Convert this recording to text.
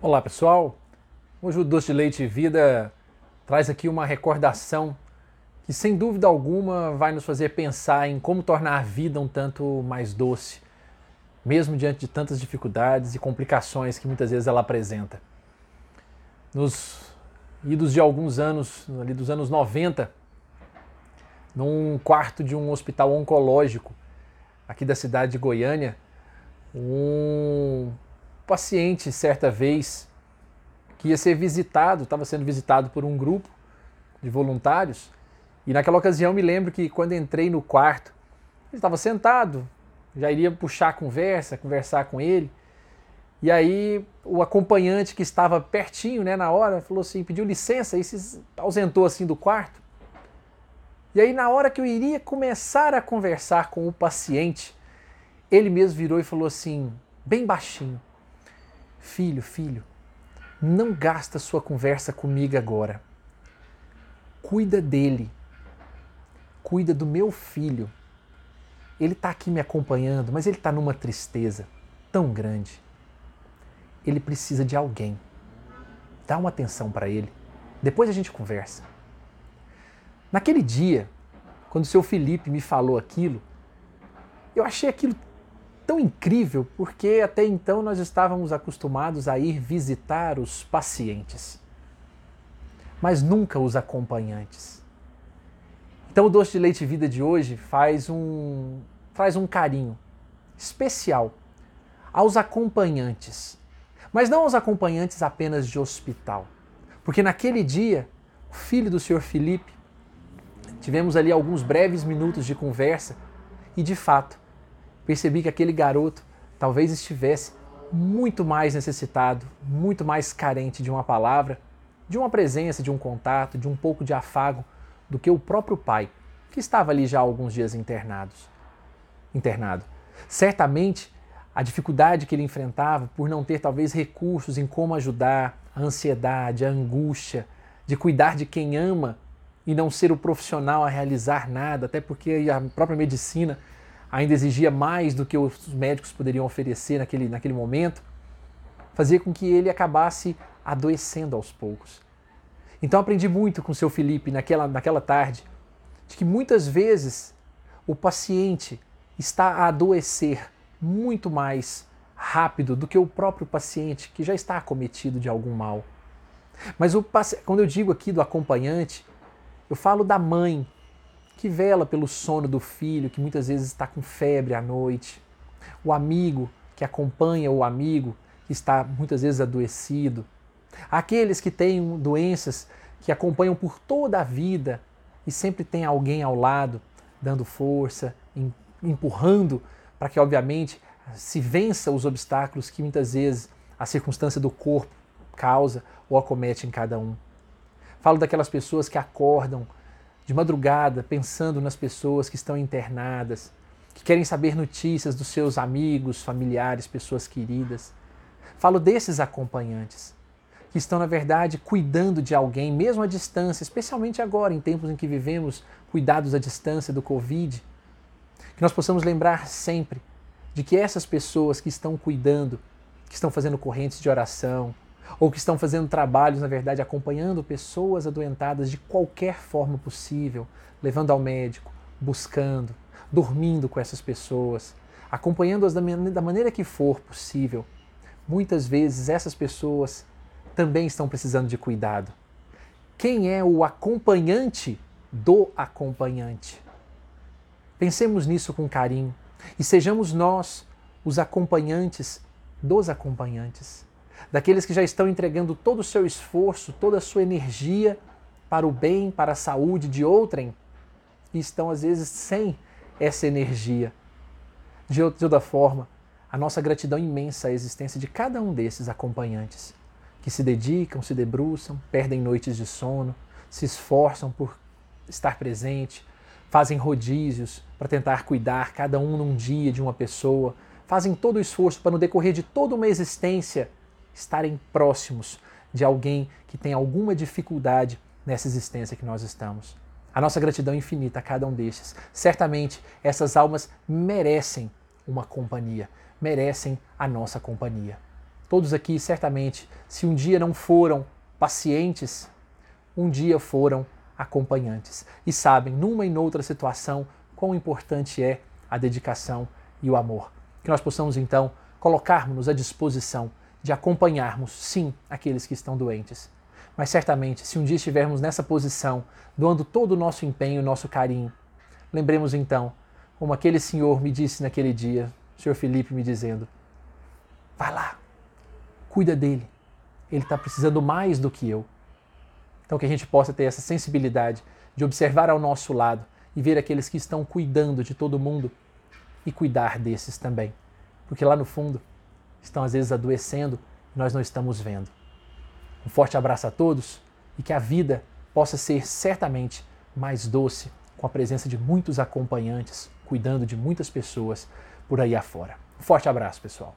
Olá pessoal, hoje o Doce de Leite Vida traz aqui uma recordação que sem dúvida alguma vai nos fazer pensar em como tornar a vida um tanto mais doce, mesmo diante de tantas dificuldades e complicações que muitas vezes ela apresenta. Nos idos de alguns anos, ali dos anos 90, num quarto de um hospital oncológico aqui da cidade de Goiânia, um paciente, certa vez, que ia ser visitado, estava sendo visitado por um grupo de voluntários, e naquela ocasião me lembro que quando entrei no quarto, ele estava sentado, já iria puxar a conversa, conversar com ele, e aí o acompanhante que estava pertinho, né, na hora, falou assim, pediu licença e se ausentou assim do quarto. E aí na hora que eu iria começar a conversar com o paciente, ele mesmo virou e falou assim, bem baixinho: Filho, filho, não gasta sua conversa comigo agora. Cuida dele. Cuida do meu filho. Ele está aqui me acompanhando, mas ele está numa tristeza tão grande. Ele precisa de alguém. Dá uma atenção para ele. Depois a gente conversa. Naquele dia, quando o seu Felipe me falou aquilo, eu achei aquilo tão incrível porque até então nós estávamos acostumados a ir visitar os pacientes, mas nunca os acompanhantes. Então o doce de leite vida de hoje faz um faz um carinho especial aos acompanhantes, mas não aos acompanhantes apenas de hospital, porque naquele dia o filho do senhor Felipe tivemos ali alguns breves minutos de conversa e de fato percebi que aquele garoto talvez estivesse muito mais necessitado, muito mais carente de uma palavra, de uma presença, de um contato, de um pouco de afago do que o próprio pai, que estava ali já há alguns dias internados. Internado. Certamente, a dificuldade que ele enfrentava por não ter talvez recursos em como ajudar, a ansiedade, a angústia de cuidar de quem ama e não ser o profissional a realizar nada, até porque a própria medicina ainda exigia mais do que os médicos poderiam oferecer naquele, naquele momento, fazia com que ele acabasse adoecendo aos poucos. Então aprendi muito com o seu Felipe naquela, naquela tarde, de que muitas vezes o paciente está a adoecer muito mais rápido do que o próprio paciente que já está acometido de algum mal. Mas o, quando eu digo aqui do acompanhante, eu falo da mãe que vela pelo sono do filho, que muitas vezes está com febre à noite, o amigo que acompanha o amigo que está muitas vezes adoecido, aqueles que têm doenças que acompanham por toda a vida e sempre tem alguém ao lado dando força, empurrando para que, obviamente, se vença os obstáculos que muitas vezes a circunstância do corpo causa ou acomete em cada um. Falo daquelas pessoas que acordam de madrugada pensando nas pessoas que estão internadas, que querem saber notícias dos seus amigos, familiares, pessoas queridas. Falo desses acompanhantes, que estão, na verdade, cuidando de alguém, mesmo à distância, especialmente agora, em tempos em que vivemos cuidados à distância do Covid. Que nós possamos lembrar sempre de que essas pessoas que estão cuidando, que estão fazendo correntes de oração, ou que estão fazendo trabalhos, na verdade, acompanhando pessoas adoentadas de qualquer forma possível, levando ao médico, buscando, dormindo com essas pessoas, acompanhando-as da maneira que for possível. Muitas vezes essas pessoas também estão precisando de cuidado. Quem é o acompanhante do acompanhante? Pensemos nisso com carinho e sejamos nós os acompanhantes dos acompanhantes daqueles que já estão entregando todo o seu esforço, toda a sua energia para o bem, para a saúde de outrem e estão às vezes sem essa energia. De outra forma, a nossa gratidão imensa à existência de cada um desses acompanhantes que se dedicam, se debruçam, perdem noites de sono, se esforçam por estar presente, fazem rodízios para tentar cuidar cada um num dia de uma pessoa, fazem todo o esforço para no decorrer de toda uma existência estarem próximos de alguém que tem alguma dificuldade nessa existência que nós estamos. A nossa gratidão infinita a cada um destes. Certamente essas almas merecem uma companhia, merecem a nossa companhia. Todos aqui, certamente, se um dia não foram pacientes, um dia foram acompanhantes e sabem, numa e noutra situação, quão importante é a dedicação e o amor. Que nós possamos então colocarmos-nos à disposição de acompanharmos, sim, aqueles que estão doentes. Mas certamente, se um dia estivermos nessa posição, doando todo o nosso empenho, nosso carinho, lembremos então, como aquele senhor me disse naquele dia, o senhor Felipe me dizendo: vai lá, cuida dele, ele está precisando mais do que eu. Então, que a gente possa ter essa sensibilidade de observar ao nosso lado e ver aqueles que estão cuidando de todo mundo e cuidar desses também. Porque lá no fundo estão às vezes adoecendo e nós não estamos vendo. Um forte abraço a todos e que a vida possa ser certamente mais doce com a presença de muitos acompanhantes, cuidando de muitas pessoas por aí afora. Um forte abraço, pessoal.